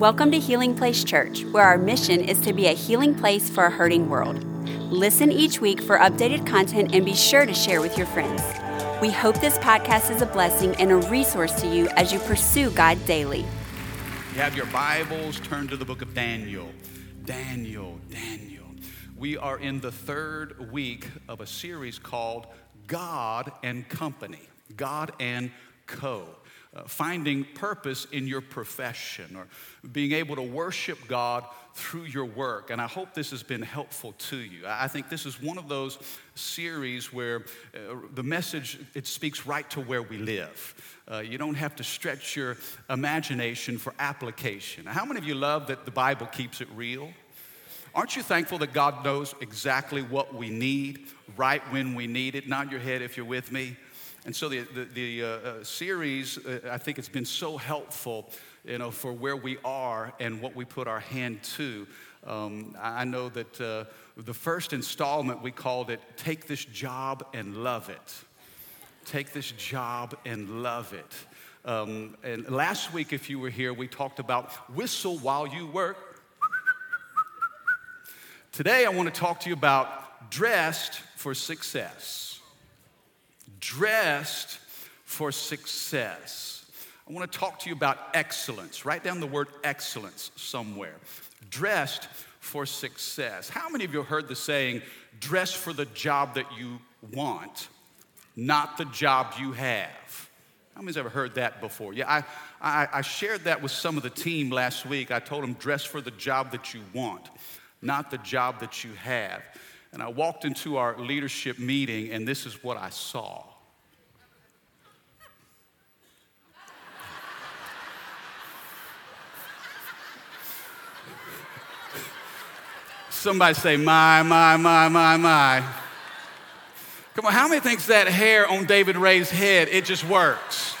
Welcome to Healing Place Church, where our mission is to be a healing place for a hurting world. Listen each week for updated content and be sure to share with your friends. We hope this podcast is a blessing and a resource to you as you pursue God daily. You have your Bibles, turn to the book of Daniel. Daniel, Daniel. We are in the third week of a series called God and Company. God and Co uh, finding purpose in your profession or being able to worship God through your work. And I hope this has been helpful to you. I think this is one of those series where uh, the message it speaks right to where we live. Uh, you don't have to stretch your imagination for application. How many of you love that the Bible keeps it real? Aren't you thankful that God knows exactly what we need right when we need it? Nod your head if you're with me. And so the, the, the uh, uh, series, uh, I think it's been so helpful, you know, for where we are and what we put our hand to. Um, I know that uh, the first installment, we called it Take This Job and Love It. Take this job and love it. Um, and last week, if you were here, we talked about whistle while you work. Today, I want to talk to you about dressed for success dressed for success. I want to talk to you about excellence. Write down the word excellence somewhere. Dressed for success. How many of you heard the saying, dress for the job that you want, not the job you have? How many's ever heard that before? Yeah, I, I, I shared that with some of the team last week. I told them, dress for the job that you want, not the job that you have. And I walked into our leadership meeting, and this is what I saw. Somebody say, my, my, my, my, my. Come on, how many thinks that hair on David Ray's head, it just works?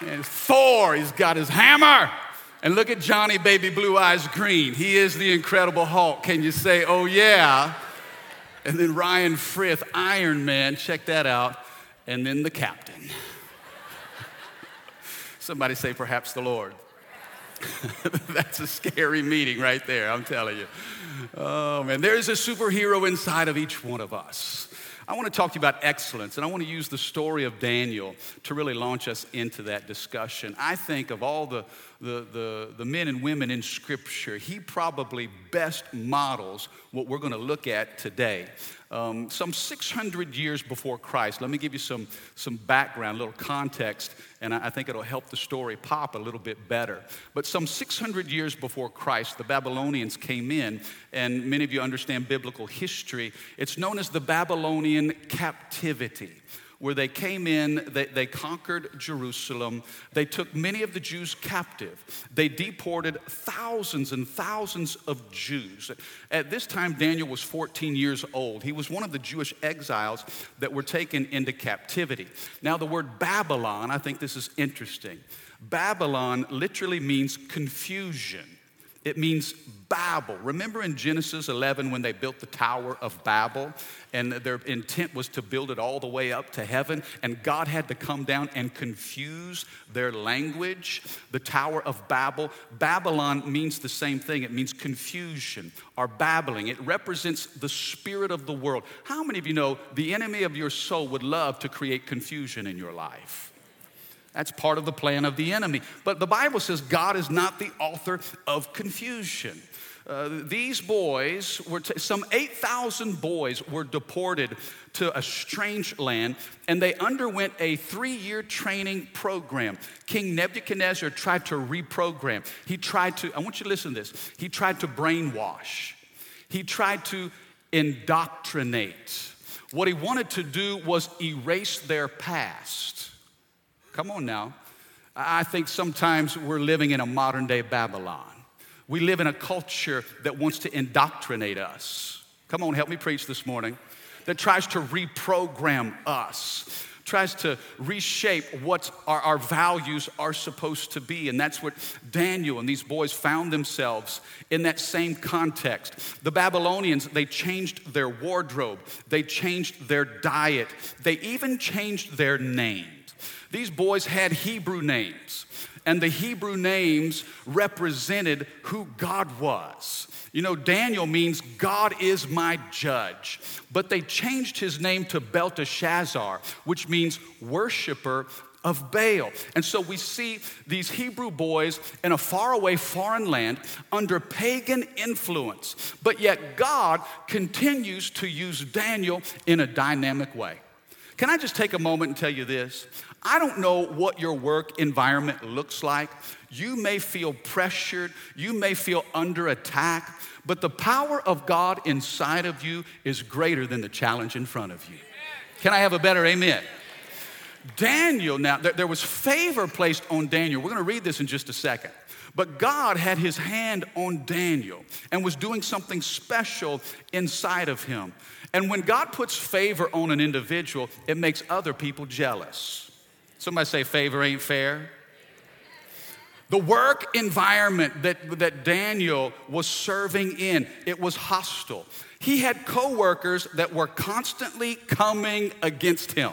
And Thor, he's got his hammer. And look at Johnny Baby Blue Eyes Green. He is the Incredible Hulk. Can you say, oh yeah? And then Ryan Frith, Iron Man, check that out. And then the captain. Somebody say, perhaps the Lord. That's a scary meeting right there, I'm telling you. Oh man, there's a superhero inside of each one of us. I want to talk to you about excellence, and I want to use the story of Daniel to really launch us into that discussion. I think of all the, the, the, the men and women in Scripture, he probably best models what we're going to look at today. Um, some 600 years before Christ, let me give you some, some background, a little context, and I, I think it'll help the story pop a little bit better. But some 600 years before Christ, the Babylonians came in, and many of you understand biblical history. It's known as the Babylonian captivity where they came in, they, they conquered Jerusalem, they took many of the Jews captive, they deported thousands and thousands of Jews. At this time, Daniel was 14 years old. He was one of the Jewish exiles that were taken into captivity. Now, the word Babylon, I think this is interesting. Babylon literally means confusion. It means Babel. Remember in Genesis 11 when they built the Tower of Babel and their intent was to build it all the way up to heaven and God had to come down and confuse their language? The Tower of Babel. Babylon means the same thing. It means confusion or babbling. It represents the spirit of the world. How many of you know the enemy of your soul would love to create confusion in your life? That's part of the plan of the enemy. But the Bible says God is not the author of confusion. Uh, these boys were, t- some 8,000 boys were deported to a strange land, and they underwent a three year training program. King Nebuchadnezzar tried to reprogram. He tried to, I want you to listen to this, he tried to brainwash, he tried to indoctrinate. What he wanted to do was erase their past. Come on now. I think sometimes we're living in a modern day Babylon. We live in a culture that wants to indoctrinate us. Come on, help me preach this morning. That tries to reprogram us, tries to reshape what our, our, values are supposed to be. And that's what Daniel and these boys found themselves in that same context. The Babylonians, they changed their wardrobe, they changed their diet, they even changed their name. These boys had Hebrew names, and the Hebrew names represented who God was. You know, Daniel means God is my judge, but they changed his name to Belteshazzar, which means worshiper of Baal. And so we see these Hebrew boys in a faraway foreign land under pagan influence, but yet God continues to use Daniel in a dynamic way. Can I just take a moment and tell you this? I don't know what your work environment looks like. You may feel pressured, you may feel under attack, but the power of God inside of you is greater than the challenge in front of you. Can I have a better amen? Daniel, now, there, was favor placed on Daniel. We're going to read this in just a second. But God had his hand on Daniel and was doing something special inside of him. And when God puts favor on an individual, it makes other people jealous. Somebody say, favor ain't fair. The work environment that, that Daniel was serving in, it was hostile. He had coworkers that were constantly coming against him.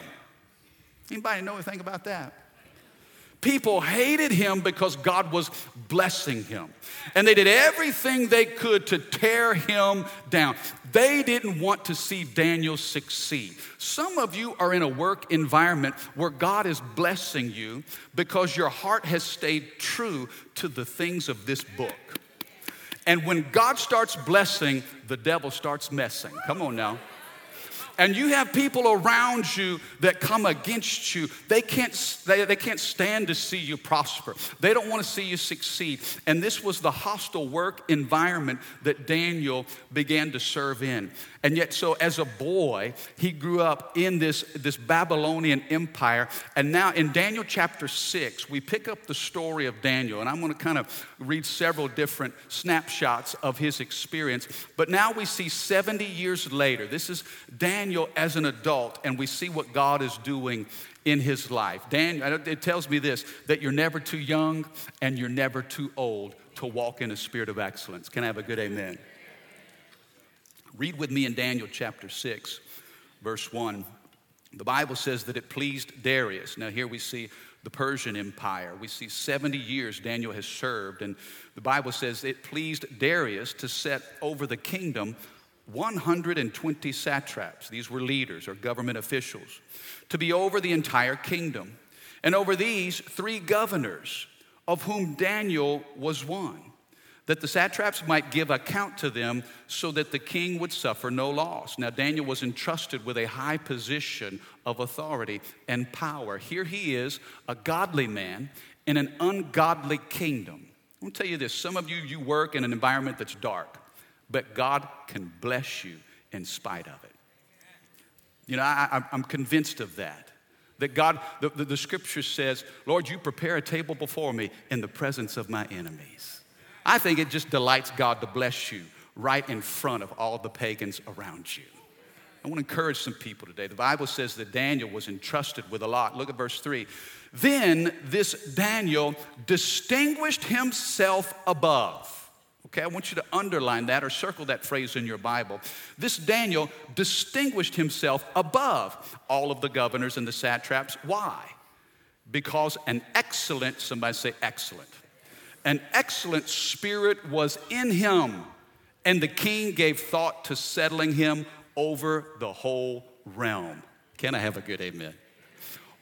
Anybody know anything about that? People hated him because God was blessing him. And they did everything they could to tear him down. They didn't want to see Daniel succeed. Some of you are in a work environment where God is blessing you because your heart has stayed true to the things of this book. And when God starts blessing, the devil starts messing. Come on now and you have people around you that come against you, they can't, they, they can't stand to see you prosper. They don't want to see you succeed. And this was the hostile work environment that Daniel began to serve in. And yet, so as a boy, he grew up in this, this Babylonian empire. And now in Daniel chapter 6, we pick up the story of Daniel. And I'm going to kind of read several different snapshots of his experience. But now we see 70 years later, this is Daniel as an adult, and we see what God is doing in his life. Daniel, it tells me this that you're never too young and you're never too old to walk in a spirit of excellence. Can I have a good amen? Read with me in Daniel chapter 6, verse 1. The Bible says that it pleased Darius. Now, here we see the Persian Empire. We see 70 years Daniel has served, and the Bible says it pleased Darius to set over the kingdom 120 satraps. These were leaders or government officials, to be over the entire kingdom. And over these, three governors, of whom Daniel was one that the satraps might give account to them so that the king would suffer no loss. Now, Daniel was entrusted with a high position of authority and power. Here he is, a godly man in an ungodly kingdom. I'm gonna tell you this some of you, you work in an environment that's dark, but God can bless you in spite of it. You know, I, am convinced of that. That God, the, the, the scripture says, Lord, you prepare a table before me in the presence of my enemies. I think it just delights God to bless you right in front of all the pagans around you. I want to encourage some people today. The Bible says that Daniel was entrusted with a lot. Look at verse 3. Then this Daniel distinguished himself above. Okay, I want you to underline that or circle that phrase in your Bible. This Daniel distinguished himself above all of the governors and the satraps. Why? Because an excellent, somebody say excellent, an excellent spirit was in him, and the king gave thought to settling him over the whole realm. Can I have a good amen?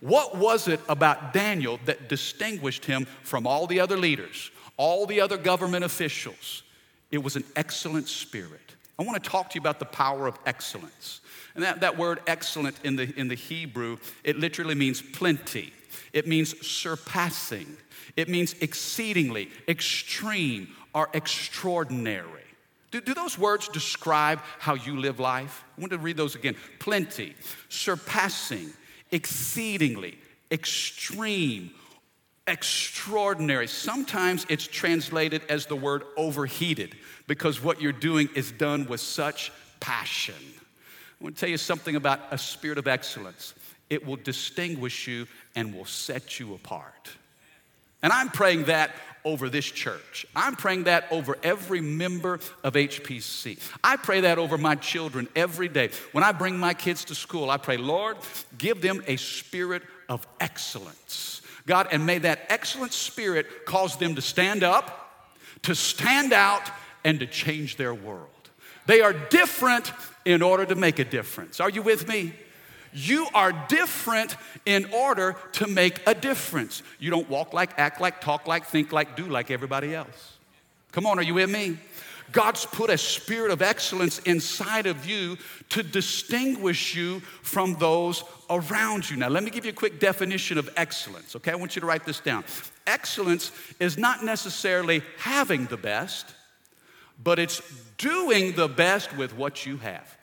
What was it about Daniel that distinguished him from all the other leaders, all the other government officials? It was an excellent spirit. I want to talk to you about the power of excellence. And that, that word excellent in the, in the Hebrew, it literally means plenty, it means surpassing. It means exceedingly, extreme, or extraordinary. Do, do, those words describe how you live life? I want to read those again. Plenty, surpassing, exceedingly, extreme, extraordinary. Sometimes it's translated as the word overheated because what you're doing is done with such passion. I want to tell you something about a spirit of excellence. It will distinguish you and will set you apart. And I'm praying that over this church. I'm praying that over every member of HPC. I pray that over my children every day. When I bring my kids to school, I pray, Lord, give them a spirit of excellence. God, and may that excellent spirit cause them to stand up, to stand out, and to change their world. They are different in order to make a difference. Are you with me? You are different in order to make a difference. You don't walk like, act like, talk like, think like, do like everybody else. Come on, are you with me? God's put a spirit of excellence inside of you to distinguish you from those around you. Now, let me give you a quick definition of excellence, okay? I want you to write this down. Excellence is not necessarily having the best, but it's doing the best with what you have.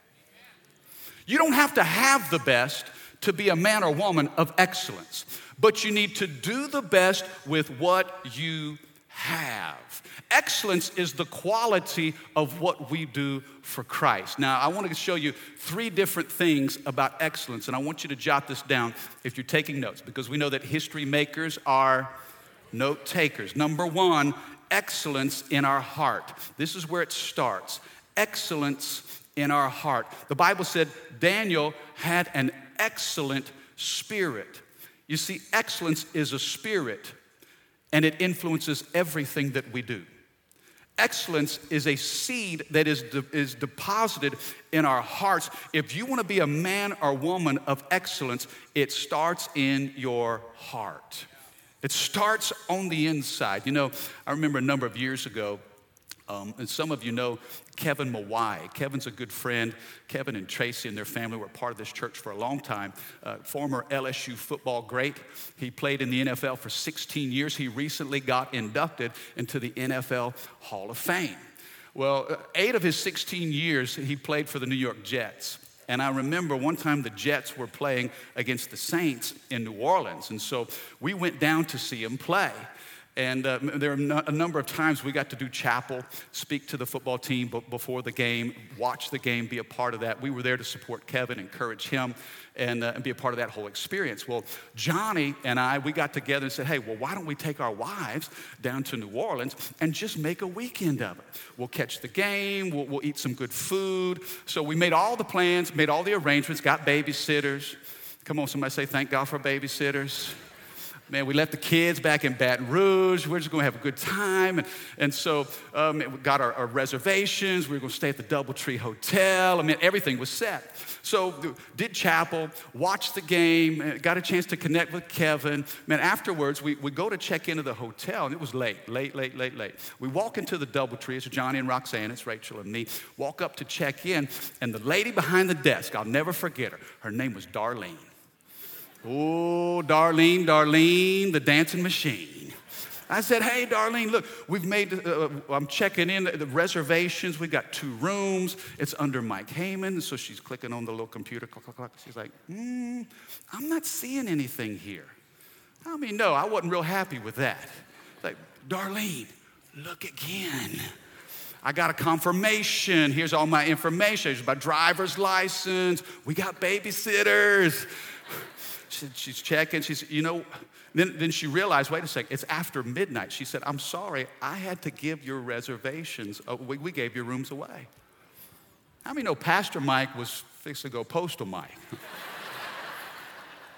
You don't have to have the best to be a man or woman of excellence, but you need to do the best with what you have. Excellence is the quality of what we do for Christ. Now, I want to show you three different things about excellence, and I want you to jot this down if you're taking notes, because we know that history makers are note takers. Number one, excellence in our heart. This is where it starts. Excellence in our heart. The Bible said Daniel had an excellent spirit. You see, excellence is a spirit and it influences everything that we do. Excellence is a seed that is, de- is deposited in our hearts. If you want to be a man or woman of excellence, it starts in your heart. It starts on the inside. You know, I remember a number of years ago, um, and some of you know Kevin Mawae. Kevin's a good friend. Kevin and Tracy and their family were part of this church for a long time. Uh, former LSU football great. He played in the NFL for 16 years. He recently got inducted into the NFL Hall of Fame. Well, uh, eight of his 16 years, he played for the New York Jets. And I remember one time the Jets were playing against the Saints in New Orleans. And so we went down to see him play. And uh, there are a number of times we got to do chapel, speak to the football team before the game, watch the game, be a part of that. We were there to support Kevin, encourage him, and, uh, and be a part of that whole experience. Well, Johnny and I, we got together and said, hey, well, why don't we take our wives down to New Orleans and just make a weekend of it? We'll catch the game, we'll, we'll eat some good food. So we made all the plans, made all the arrangements, got babysitters. Come on, somebody say, thank God for babysitters. Man, we left the kids back in Baton Rouge. We're just going to have a good time. And, and so um, we got our, our, reservations. We were going to stay at the Doubletree Hotel. I mean, everything was set. So did chapel, watched the game, got a chance to connect with Kevin. Man, afterwards, we, we go to check into the hotel, and it was late, late, late, late, late. We walk into the Doubletree. It's Johnny and Roxanne. It's Rachel and me. Walk up to check in, and the lady behind the desk, I'll never forget her. Her name was Darlene. Oh, Darlene, Darlene, the dancing machine. I said, hey, Darlene, look, we've made, uh, I'm checking in the reservations. We've got two rooms. It's under Mike Haman. So she's clicking on the little computer. She's like, hmm, I'm not seeing anything here. I mean, no, I wasn't real happy with that. Like, Darlene, look again. I got a confirmation. Here's all my information. Here's my driver's license. We got babysitters. She, she's checking. She's, you know, then, then she realized, wait a second, it's after midnight. She said, I'm sorry, I had to give your reservations. Uh, we, we gave your rooms away. How many know Pastor Mike was fixed to go postal Mike?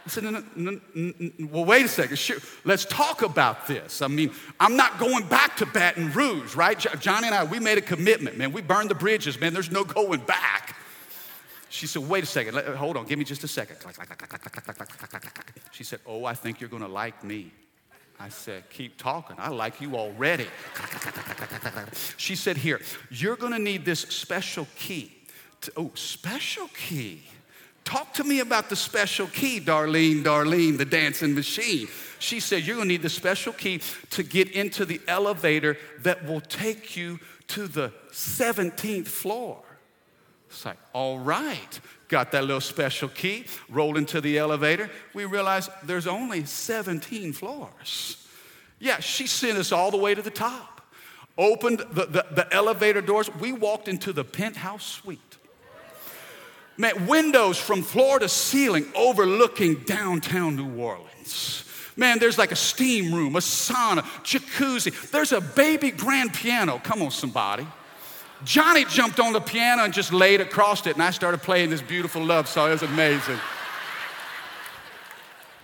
I said, no, no, no, well, wait a second. Sure. Let's talk about this. I mean, I'm not going back to Baton Rouge, right? Johnny and I, we made a commitment, man. We burned the bridges, man. There's no going back. She said, wait a second, hold on, give me just a second. She said, oh, I think you're gonna like me. I said, keep talking. I like you already. She said, here, you're gonna need this special key. To, oh, special key. Talk to me about the special key, Darlene, Darlene, the dancing machine. She said, You're gonna need the special key to get into the elevator that will take you to the 17th floor. It's like, all right, got that little special key, rolled into the elevator. We realize there's only 17 floors. Yeah, she sent us all the way to the top, opened the, the, the elevator doors. We walked into the penthouse suite. Man, windows from floor to ceiling overlooking downtown New Orleans. Man, there's like a steam room, a sauna, jacuzzi. There's a baby grand piano. Come on, somebody. Johnny jumped on the piano and just laid across it, and I started playing this beautiful love song. It was amazing.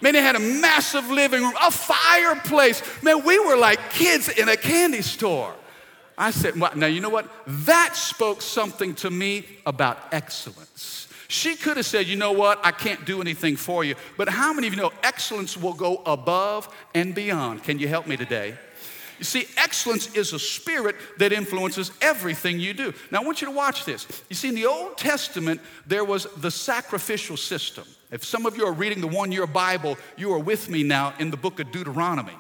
Man, they had a massive living room, a fireplace. Man, we were like kids in a candy store. I said, well, now you know what? That spoke something to me about excellence. She could have said, you know what? I can't do anything for you. But how many of you know excellence will go above and beyond? Can you help me today? See, excellence is a spirit that influences everything you do. Now, I want you to watch this. You see, in the Old Testament, there was the sacrificial system. If some of you are reading the one year Bible, you are with me now in the book of Deuteronomy.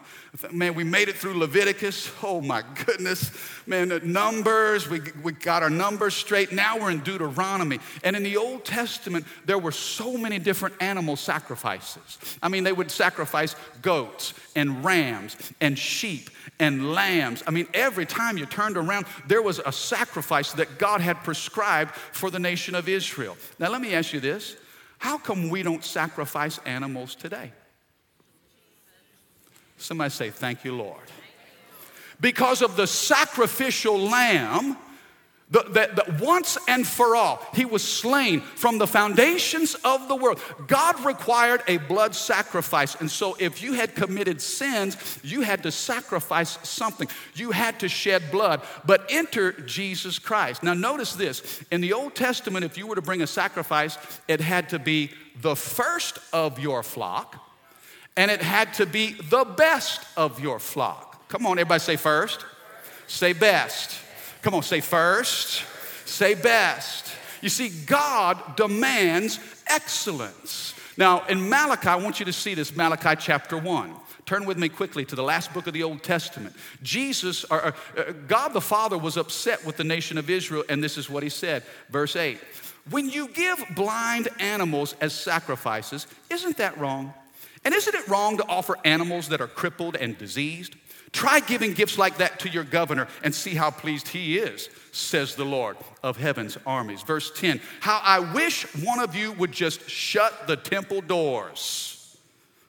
Man, we made it through Leviticus. Oh my goodness. Man, numbers, we, we got our numbers straight. Now we're in Deuteronomy. And in the Old Testament, there were so many different animal sacrifices. I mean, they would sacrifice goats and rams and sheep and lambs. I mean, every time you turned around, there was a sacrifice that God had prescribed for the nation of Israel. Now, let me ask you this how come we don't sacrifice animals today? Somebody say, Thank you, Lord. Because of the sacrificial lamb that, once and for all he was slain from the foundations of the world. God required a blood sacrifice. And so, if you had committed sins, you had to sacrifice something. You had to shed blood. But enter Jesus Christ. Now, notice this in the Old Testament, if you were to bring a sacrifice, it had to be the first of your flock and it had to be the best of your flock. Come on, everybody say first. Say best. Come on, say first. Say best. You see, God demands excellence. Now, in Malachi, I want you to see this Malachi chapter 1. Turn with me quickly to the last book of the Old Testament. Jesus, or, or, uh, God the Father was upset with the nation of Israel, and this is what he said. Verse 8 When you give blind animals as sacrifices, isn't that wrong? And isn't it wrong to offer animals that are crippled and diseased? Try giving gifts like that to your governor and see how pleased he is, says the Lord of heaven's armies. Verse 10 How I wish one of you would just shut the temple doors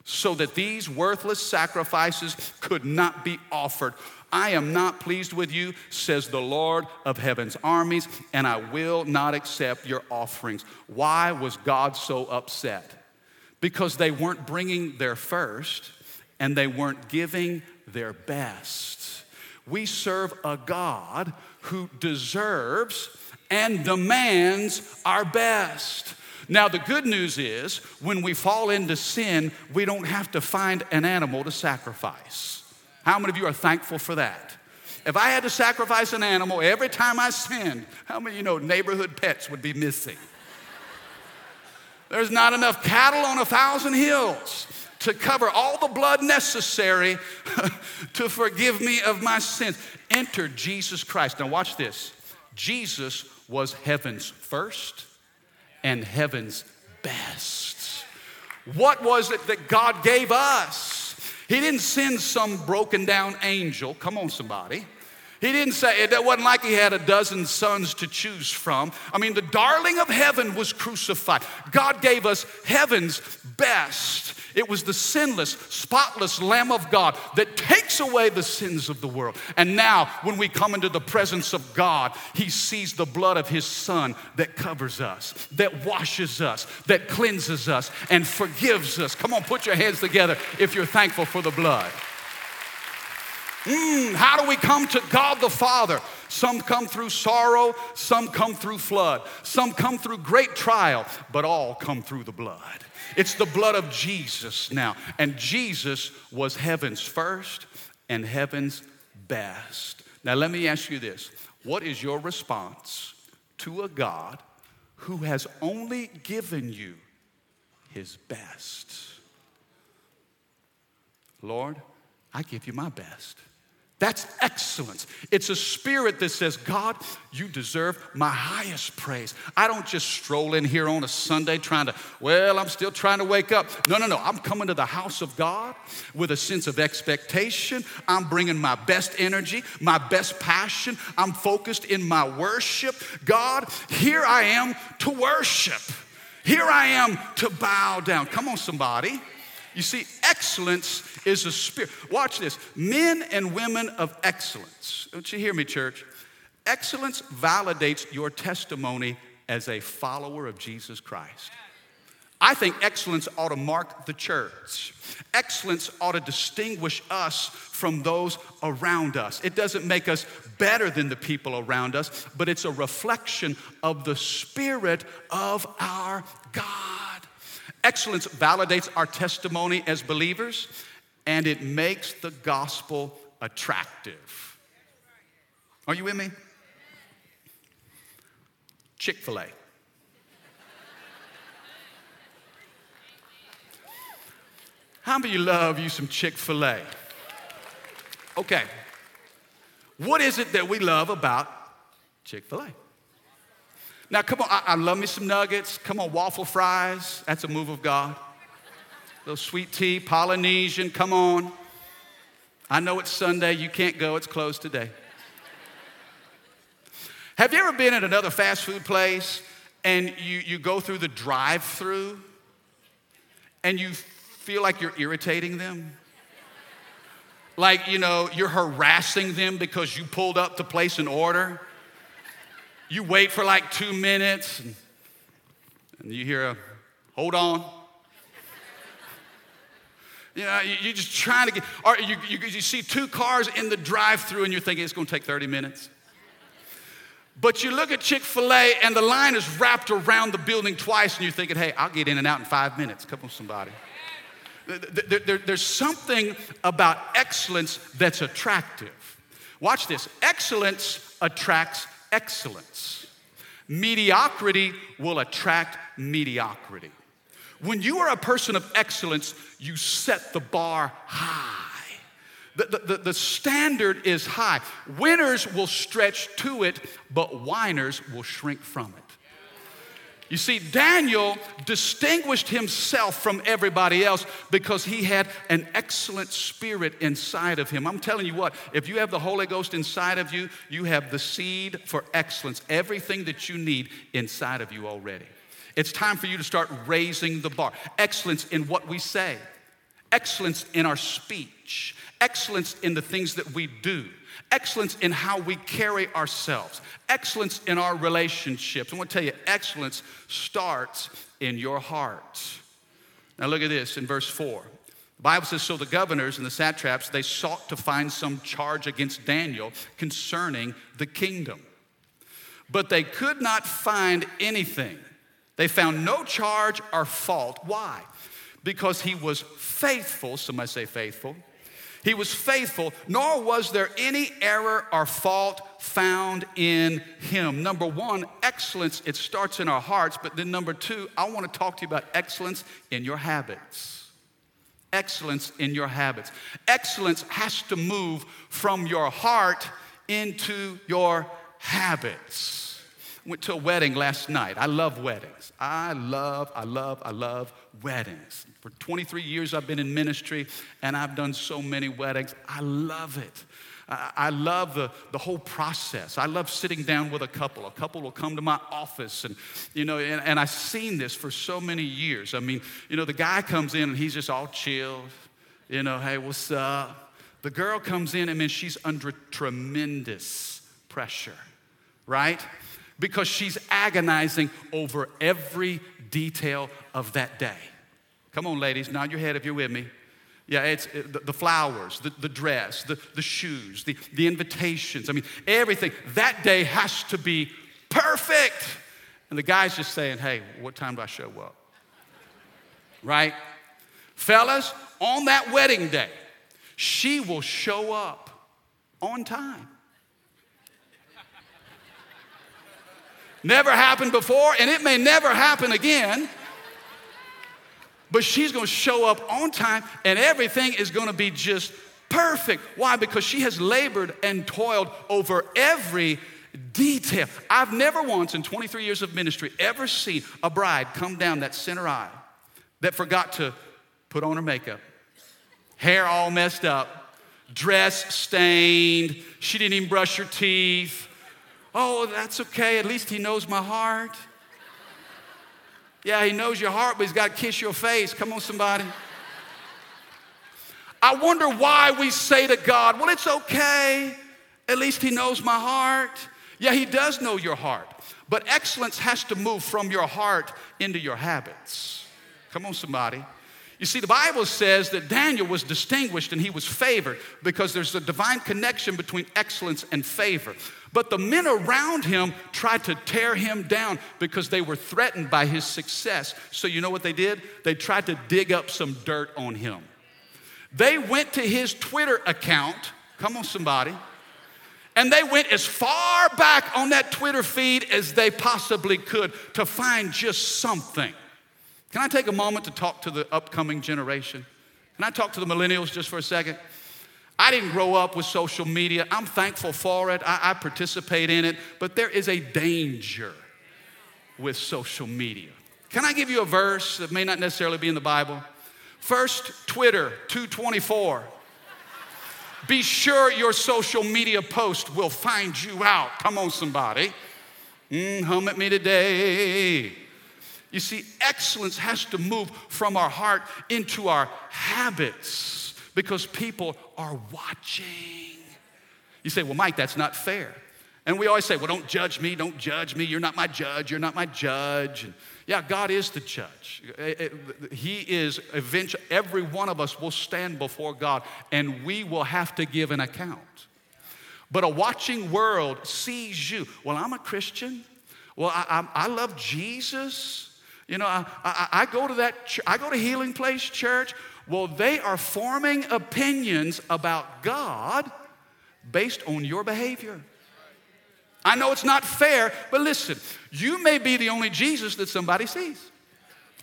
so that these worthless sacrifices could not be offered. I am not pleased with you, says the Lord of heaven's armies, and I will not accept your offerings. Why was God so upset? Because they weren't bringing their first and they weren't giving their best. We serve a God who deserves and demands our best. Now, the good news is when we fall into sin, we don't have to find an animal to sacrifice. How many of you are thankful for that? If I had to sacrifice an animal every time I sinned, how many of you know neighborhood pets would be missing? There's not enough cattle on a thousand hills to cover all the blood necessary to forgive me of my sins. Enter Jesus Christ. Now, watch this. Jesus was heaven's first and heaven's best. What was it that God gave us? He didn't send some broken down angel. Come on, somebody. He didn't say, it wasn't like he had a dozen sons to choose from. I mean, the darling of heaven was crucified. God gave us heaven's best. It was the sinless, spotless Lamb of God that takes away the sins of the world. And now, when we come into the presence of God, He sees the blood of His Son that covers us, that washes us, that cleanses us, and forgives us. Come on, put your hands together if you're thankful for the blood. Mm, how do we come to God the Father? Some come through sorrow, some come through flood, some come through great trial, but all come through the blood. It's the blood of Jesus now. And Jesus was heaven's first and heaven's best. Now, let me ask you this What is your response to a God who has only given you his best? Lord, I give you my best. That's excellence. It's a spirit that says, God, you deserve my highest praise. I don't just stroll in here on a Sunday trying to, well, I'm still trying to wake up. No, no, no. I'm coming to the house of God with a sense of expectation. I'm bringing my best energy, my best passion. I'm focused in my worship. God, here I am to worship. Here I am to bow down. Come on, somebody. You see, excellence is a spirit. Watch this. Men and women of excellence. Don't you hear me, church? Excellence validates your testimony as a follower of Jesus Christ. I think excellence ought to mark the church. Excellence ought to distinguish us from those around us. It doesn't make us better than the people around us, but it's a reflection of the Spirit of our God. Excellence validates our testimony as believers, and it makes the gospel attractive. Are you with me? Chick fil A. How many of you love you some Chick fil A? Okay. What is it that we love about Chick fil A? Now, come on, I, I, love me some nuggets. Come on, waffle fries. That's a move of God. A little sweet tea, Polynesian, come on. I know it's Sunday, you can't go, it's closed today. Have you ever been at another fast food place and you, you go through the drive through and you feel like you're irritating them? Like, you know, you're harassing them because you pulled up to place an order. You wait for like two minutes and, and you hear a hold on. You know, you're just trying to get, or you, you, you see two cars in the drive through and you're thinking it's going to take 30 minutes. But you look at Chick fil A and the line is wrapped around the building twice and you're thinking, hey, I'll get in and out in five minutes. Come on, somebody. There, there, there's something about excellence that's attractive. Watch this excellence attracts excellence, mediocrity will attract mediocrity. When you are a person of excellence, you set the bar high. The, the, the, standard is high. Winners will stretch to it, but whiners will shrink from it. You see, Daniel distinguished himself from everybody else because he had an excellent spirit inside of him. I'm telling you what, if you have the Holy Ghost inside of you, you have the seed for excellence, everything that you need inside of you already. It's time for you to start raising the bar. Excellence in what we say, excellence in our speech, excellence in the things that we do, excellence in how we carry ourselves, excellence in our relationships. I want to tell you, excellence starts in your heart. Now, look at this in verse 4. The Bible says, So the governors and the satraps, they sought to find some charge against Daniel concerning the kingdom. But they could not find anything. They found no charge or fault. Why? Because he was faithful, somebody say faithful, he was faithful, nor was there any error or fault found in him. Number one, excellence, it starts in our hearts, but then number two, I want to talk to you about excellence in your habits. Excellence in your habits. Excellence has to move from your heart into your habits. Went to a wedding last night. I love weddings. I love, I love, I love weddings. For 23 years, I've been in ministry and I've done so many weddings. I love it. I love the, the whole process. I love sitting down with a couple. A couple will come to my office, and you know, and, and I've seen this for so many years. I mean, you know, the guy comes in and he's just all chilled. You know, hey, what's up? The girl comes in, and then she's under tremendous pressure, right? Because she's agonizing over every detail of that day. Come on, ladies, nod your head if you're with me. Yeah, it's the, the flowers, the, the dress, the, the shoes, the, the invitations. I mean, everything. That day has to be perfect. And the guy's just saying, hey, what time do I show up? Right? Fellas, on that wedding day, she will show up on time. Never happened before, and it may never happen again but she's going to show up on time and everything is going to be just perfect. Why? Because she has labored and toiled over every detail. I've never once in 23 years of ministry ever seen a bride come down that center aisle that forgot to put on her makeup, hair all messed up, dress stained, she didn't even brush her teeth. Oh, that's okay. At least he knows my heart. Yeah, he knows your heart, but he's got to kiss your face. Come on, somebody. I wonder why we say to God, well, it's okay. At least He knows my heart. Yeah, He does know your heart. But excellence has to move from your heart into your habits. Come on, somebody. You see, the Bible says that Daniel was distinguished and he was favored because there's a divine connection between excellence and favor. But the men around him tried to tear him down because they were threatened by his success. So, you know what they did? They tried to dig up some dirt on him. They went to his Twitter account. Come on, somebody. And they went as far back on that Twitter feed as they possibly could to find just something. Can I take a moment to talk to the upcoming generation? Can I talk to the millennials just for a second? I didn't grow up with social media. I'm thankful for it. I, I, participate in it, but there is a danger with social media. Can I give you a verse that may not necessarily be in the Bible? First, Twitter 224. Be sure your social media post will find you out. Come on, somebody. Mm, at me today. You see, excellence has to move from our heart into our habits because people are watching. You say, well, Mike, that's not fair. And we always say, well, don't judge me, don't judge me. You're not my judge, you're not my judge. And yeah, God is the judge. Eh, eh, he is eventually, every one of us will stand before God and we will have to give an account. But a watching world sees you. Well, I'm a Christian. Well, I, I, I love Jesus. You know, I, I, I go to that, ch- I go to Healing Place Church. Well, they are forming opinions about God based on your behavior. I know it's not fair, but listen, you may be the only Jesus that somebody sees.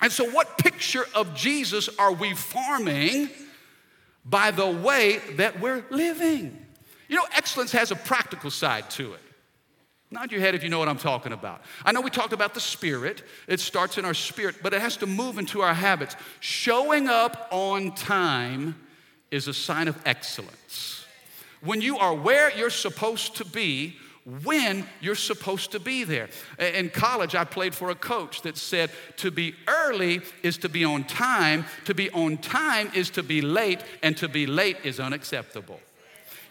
And so, what picture of Jesus are we forming by the way that we're living? You know, excellence has a practical side to it. Nod your head if you know what I'm talking about. I know we talked about the spirit. It starts in our spirit, but it has to move into our habits. Showing up on time is a sign of excellence. When you are where you're supposed to be, when you're supposed to be there. In college, I played for a coach that said to be early is to be on time, to be on time is to be late, and to be late is unacceptable.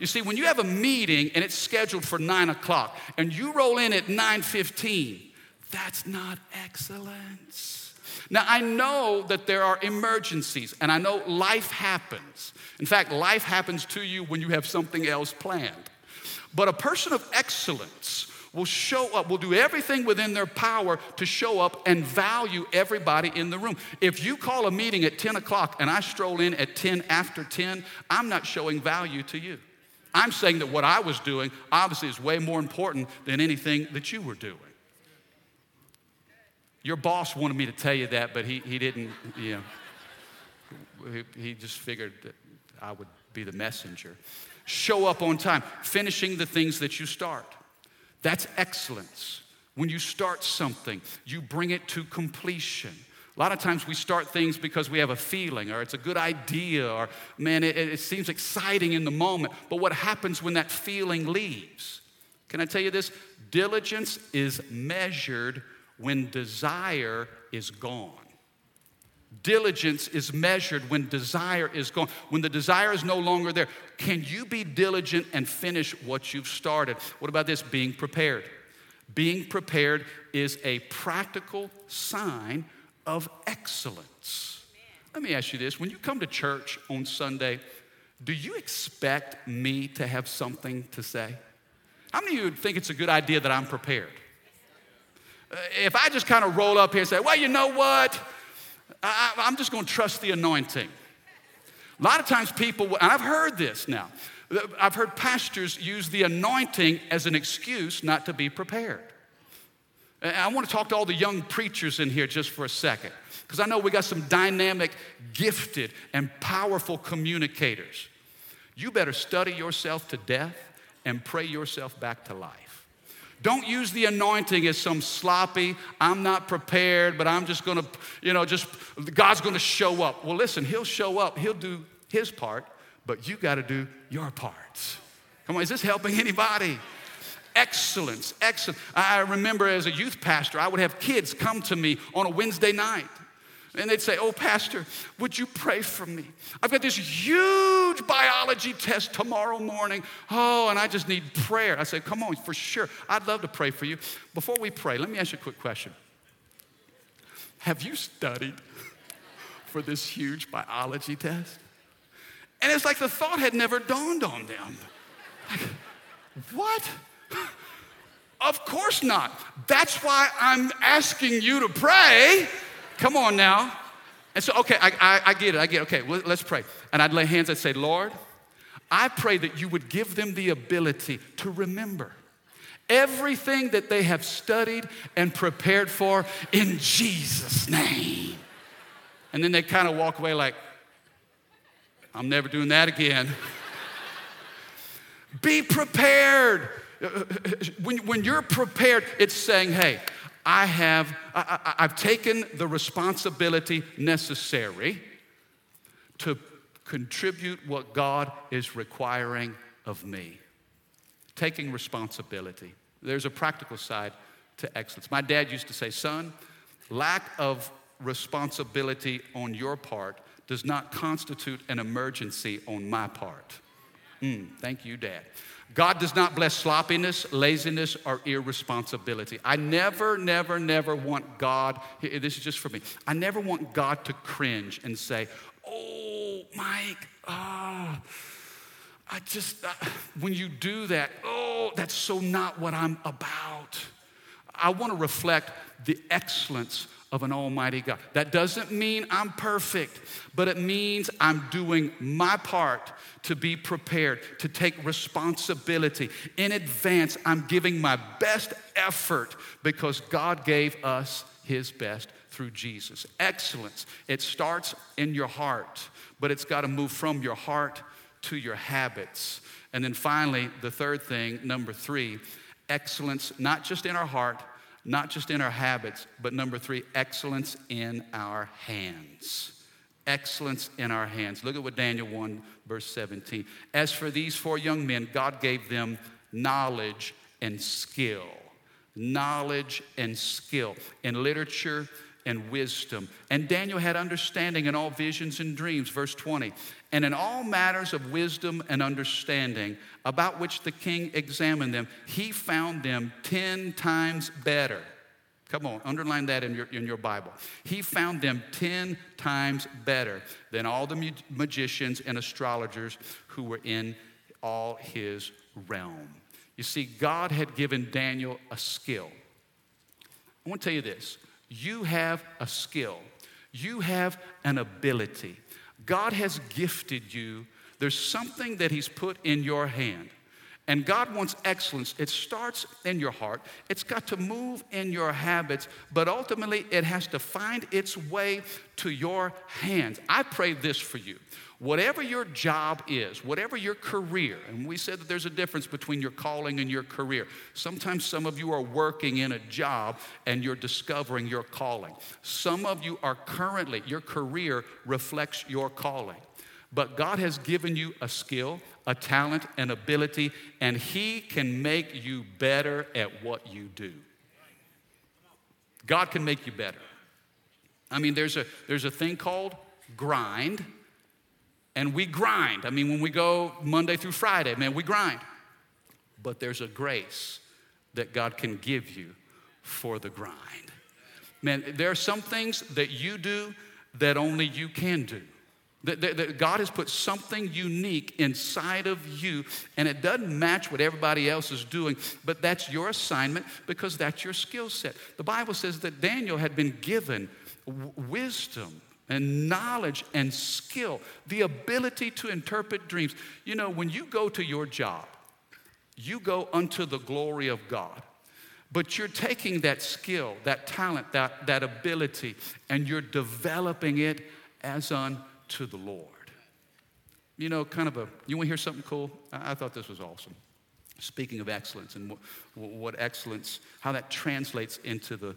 You see, when you have a meeting and it's scheduled for nine o'clock and you roll in at 9:15, that's not excellence. Now, I know that there are emergencies and I know life happens. In fact, life happens to you when you have something else planned. But a person of excellence will show up, will do everything within their power to show up and value everybody in the room. If you call a meeting at 10 o'clock and I stroll in at 10 after 10, I'm not showing value to you. I'm saying that what I was doing obviously is way more important than anything that you were doing. Your boss wanted me to tell you that, but he, he didn't, you know, he, he just figured that I would be the messenger. Show up on time, finishing the things that you start. That's excellence. When you start something, you bring it to completion. A lot of times we start things because we have a feeling or it's a good idea or, man, it, it, seems exciting in the moment. But what happens when that feeling leaves? Can I tell you this? Diligence is measured when desire is gone. Diligence is measured when desire is gone. When the desire is no longer there, can you be diligent and finish what you've started? What about this? Being prepared. Being prepared is a practical sign of excellence. Let me ask you this when you come to church on Sunday, do you expect me to have something to say? How many of you think it's a good idea that I'm prepared? Uh, if I just kind of roll up here and say, well, you know what? I, am just going to trust the anointing. A lot of times people, and I've heard this now, I've heard pastors use the anointing as an excuse not to be prepared. I want to talk to all the young preachers in here just for a second, because I know we got some dynamic, gifted, and powerful communicators. You better study yourself to death and pray yourself back to life. Don't use the anointing as some sloppy, I'm not prepared, but I'm just gonna, you know, just God's gonna show up. Well, listen, He'll show up, He'll do His part, but you gotta do your parts. Come on, is this helping anybody? Excellence, excellence. I remember as a youth pastor, I would have kids come to me on a Wednesday night. And they'd say, Oh, Pastor, would you pray for me? I've got this huge biology test tomorrow morning. Oh, and I just need prayer. I said, Come on, for sure. I'd love to pray for you. Before we pray, let me ask you a quick question Have you studied for this huge biology test? And it's like the thought had never dawned on them. Like, what? Of course not. That's why I'm asking you to pray. Come on now. And so, okay, I, I, I get it, I get it. Okay, well, let's pray. And I'd lay hands, I'd say, Lord, I pray that you would give them the ability to remember everything that they have studied and prepared for in Jesus' name. And then they kind of walk away like, I'm never doing that again. Be prepared. When, when you're prepared, it's saying, hey, I have, I, have taken the responsibility necessary to contribute what God is requiring of me. Taking responsibility. There's a practical side to excellence. My dad used to say, son, lack of responsibility on your part does not constitute an emergency on my part. Mm, thank you, Dad. God does not bless sloppiness, laziness, or irresponsibility. I never, never, never want God, this is just for me, I never want God to cringe and say, Oh, Mike, oh, I just, uh, when you do that, oh, that's so not what I'm about. I want to reflect the excellence of an almighty God. That doesn't mean I'm perfect, but it means I'm doing my part to be prepared, to take responsibility. In advance, I'm giving my best effort because God gave us his best through Jesus. Excellence, it starts in your heart, but it's got to move from your heart to your habits. And then finally, the third thing, number three, excellence, not just in our heart, not just in our habits, but number three, excellence in our hands. Excellence in our hands. Look at what Daniel 1, verse 17. As for these four young men, God gave them knowledge and skill. Knowledge and skill in literature and wisdom. And Daniel had understanding in all visions and dreams, verse 20. And in all matters of wisdom and understanding, about which the king examined them, he found them 10 times better. Come on, underline that in your, in your Bible. He found them 10 times better than all the magicians and astrologers who were in all his realm. You see, God had given Daniel a skill. I want to tell you this you have a skill, you have an ability. God has gifted you. There's something that He's put in your hand. And God wants excellence. It starts in your heart, it's got to move in your habits, but ultimately it has to find its way to your hands. I pray this for you. Whatever your job is, whatever your career, and we said that there's a difference between your calling and your career. Sometimes some of you are working in a job and you're discovering your calling. Some of you are currently, your career reflects your calling. But God has given you a skill, a talent, an ability, and He can make you better at what you do. God can make you better. I mean, there's a, there's a thing called grind and we grind. I mean, when we go Monday through Friday, man, we grind. But there's a grace that God can give you for the grind. Man, there are some things that you do that only you can do. That, that, that, God has put something unique inside of you, and it doesn't match what everybody else is doing, but that's your assignment because that's your skill set. The Bible says that Daniel had been given w- wisdom and knowledge and skill, the ability to interpret dreams. You know, when you go to your job, you go unto the glory of God. But you're taking that skill, that talent, that, that ability, and you're developing it as unto the Lord. You know, kind of a, you want to hear something cool? I, I thought this was awesome. Speaking of excellence and what, what excellence, how that translates into the,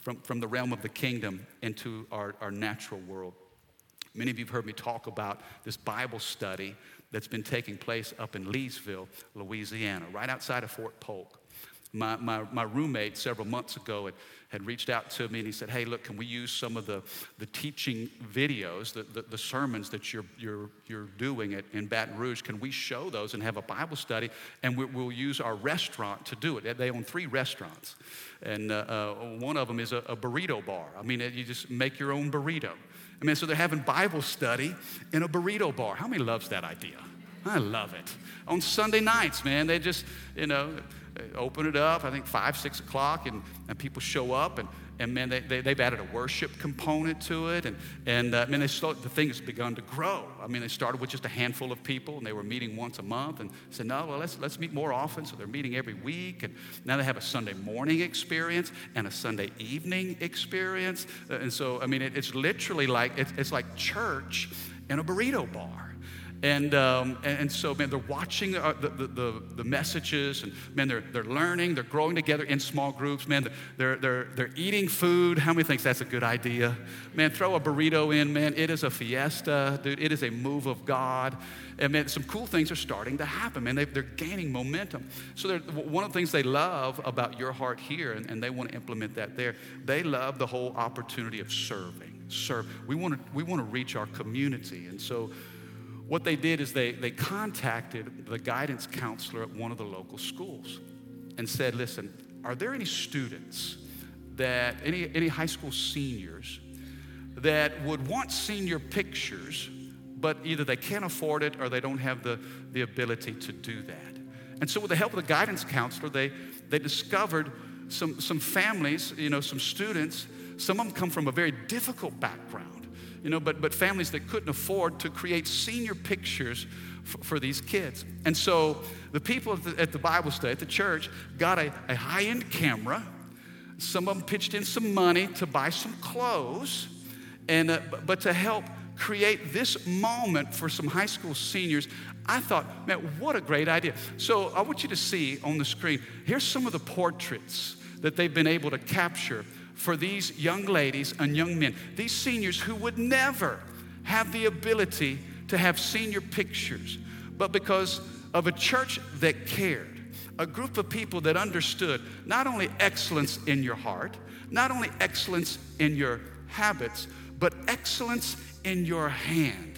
from, from the realm of the kingdom into our, our natural world. Many of you have heard me talk about this Bible study that's been taking place up in Leesville, Louisiana, right outside of Fort Polk. My, my, my roommate several months ago had, had reached out to me and he said, Hey, look, can we use some of the, the teaching videos, the, the, the sermons that you're, you're, you're doing at, in Baton Rouge? Can we show those and have a Bible study? And we, will use our restaurant to do it. They own three restaurants. And uh, uh, one of them is a, a burrito bar. I mean, you just make your own burrito. I mean, so they're having Bible study in a burrito bar. How many loves that idea? I love it. On Sunday nights, man, they just, you know, open it up, I think five, six o'clock, and, and people show up, and, and man, they, they, have added a worship component to it, and, and uh, man, they start, the thing has begun to grow. I mean, they started with just a handful of people, and they were meeting once a month, and said, no, well, let's, let's meet more often, so they're meeting every week, and now they have a Sunday morning experience and a Sunday evening experience, uh, and so, I mean, it, it's literally like, it's, it's like church in a burrito bar. And, um, and, so, man, they're watching uh, the, the, the, the, messages, and man, they're, they're learning, they're growing together in small groups. Man, they're, they're, they're eating food. How many thinks that's a good idea? Man, throw a burrito in, man. It is a fiesta, dude. It is a move of God. And man, some cool things are starting to happen, man. They, are gaining momentum. So, one of the things they love about your heart here, and, and they want to implement that there, they love the whole opportunity of serving. Serve. We want to, we want to reach our community. And so, what they did is they, they contacted the guidance counselor at one of the local schools and said, Listen, are there any students that, any, any high school seniors that would want senior pictures, but either they can't afford it or they don't have the, the ability to do that? And so, with the help of the guidance counselor, they, they discovered some, some families, you know, some students, some of them come from a very difficult background you know, but, but families that couldn't afford to create senior pictures for, for these kids. And so the people at the, at the, Bible study, at the church, got a, a high end camera. Some of them pitched in some money to buy some clothes, and, uh, but to help create this moment for some high school seniors, I thought, man, what a great idea. So I want you to see on the screen, here's some of the portraits that they've been able to capture for these young ladies and young men, these seniors who would never have the ability to have senior pictures, but because of a church that cared, a group of people that understood not only excellence in your heart, not only excellence in your habits, but excellence in your hand.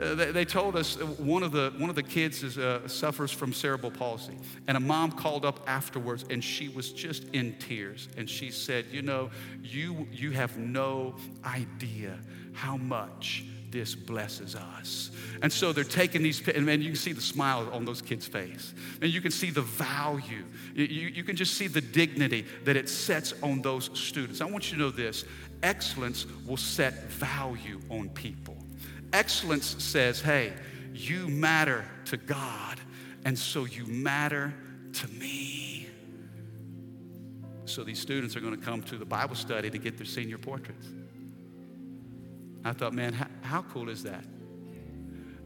Uh, they, they, told us uh, one of the, one of the kids is, uh, suffers from cerebral palsy. And a mom called up afterwards and she was just in tears. And she said, You know, you, you have no idea how much this blesses us. And so they're taking these, and man, you can see the smile on those kids' face. And you can see the value. You, you can just see the dignity that it sets on those students. I want you to know this excellence will set value on people. Excellence says, hey, you matter to God, and so you matter to me. So these students are going to come to the Bible study to get their senior portraits. I thought, man, how, how cool is that?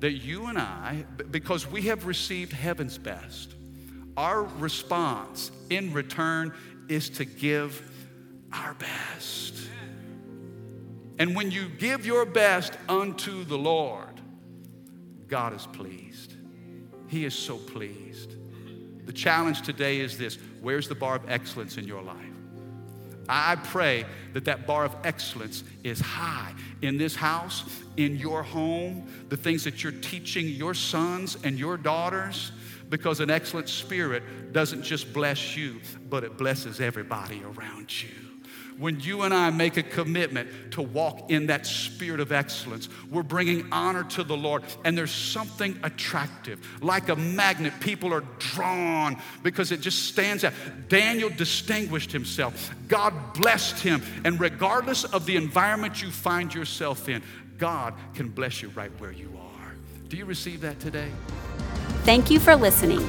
That you and I, because we have received heaven's best, our response in return is to give our best. And when you give your best unto the Lord, God is pleased. He is so pleased. The challenge today is this where's the bar of excellence in your life? I pray that that bar of excellence is high in this house, in your home, the things that you're teaching your sons and your daughters, because an excellent spirit doesn't just bless you, but it blesses everybody around you when you and I make a commitment to walk in that spirit of excellence, we're bringing honor to the Lord. And there's something attractive. Like a magnet, people are drawn because it just stands out. Daniel distinguished himself, God blessed him. And regardless of the environment you find yourself in, God can bless you right where you are. Do you receive that today? Thank you for listening.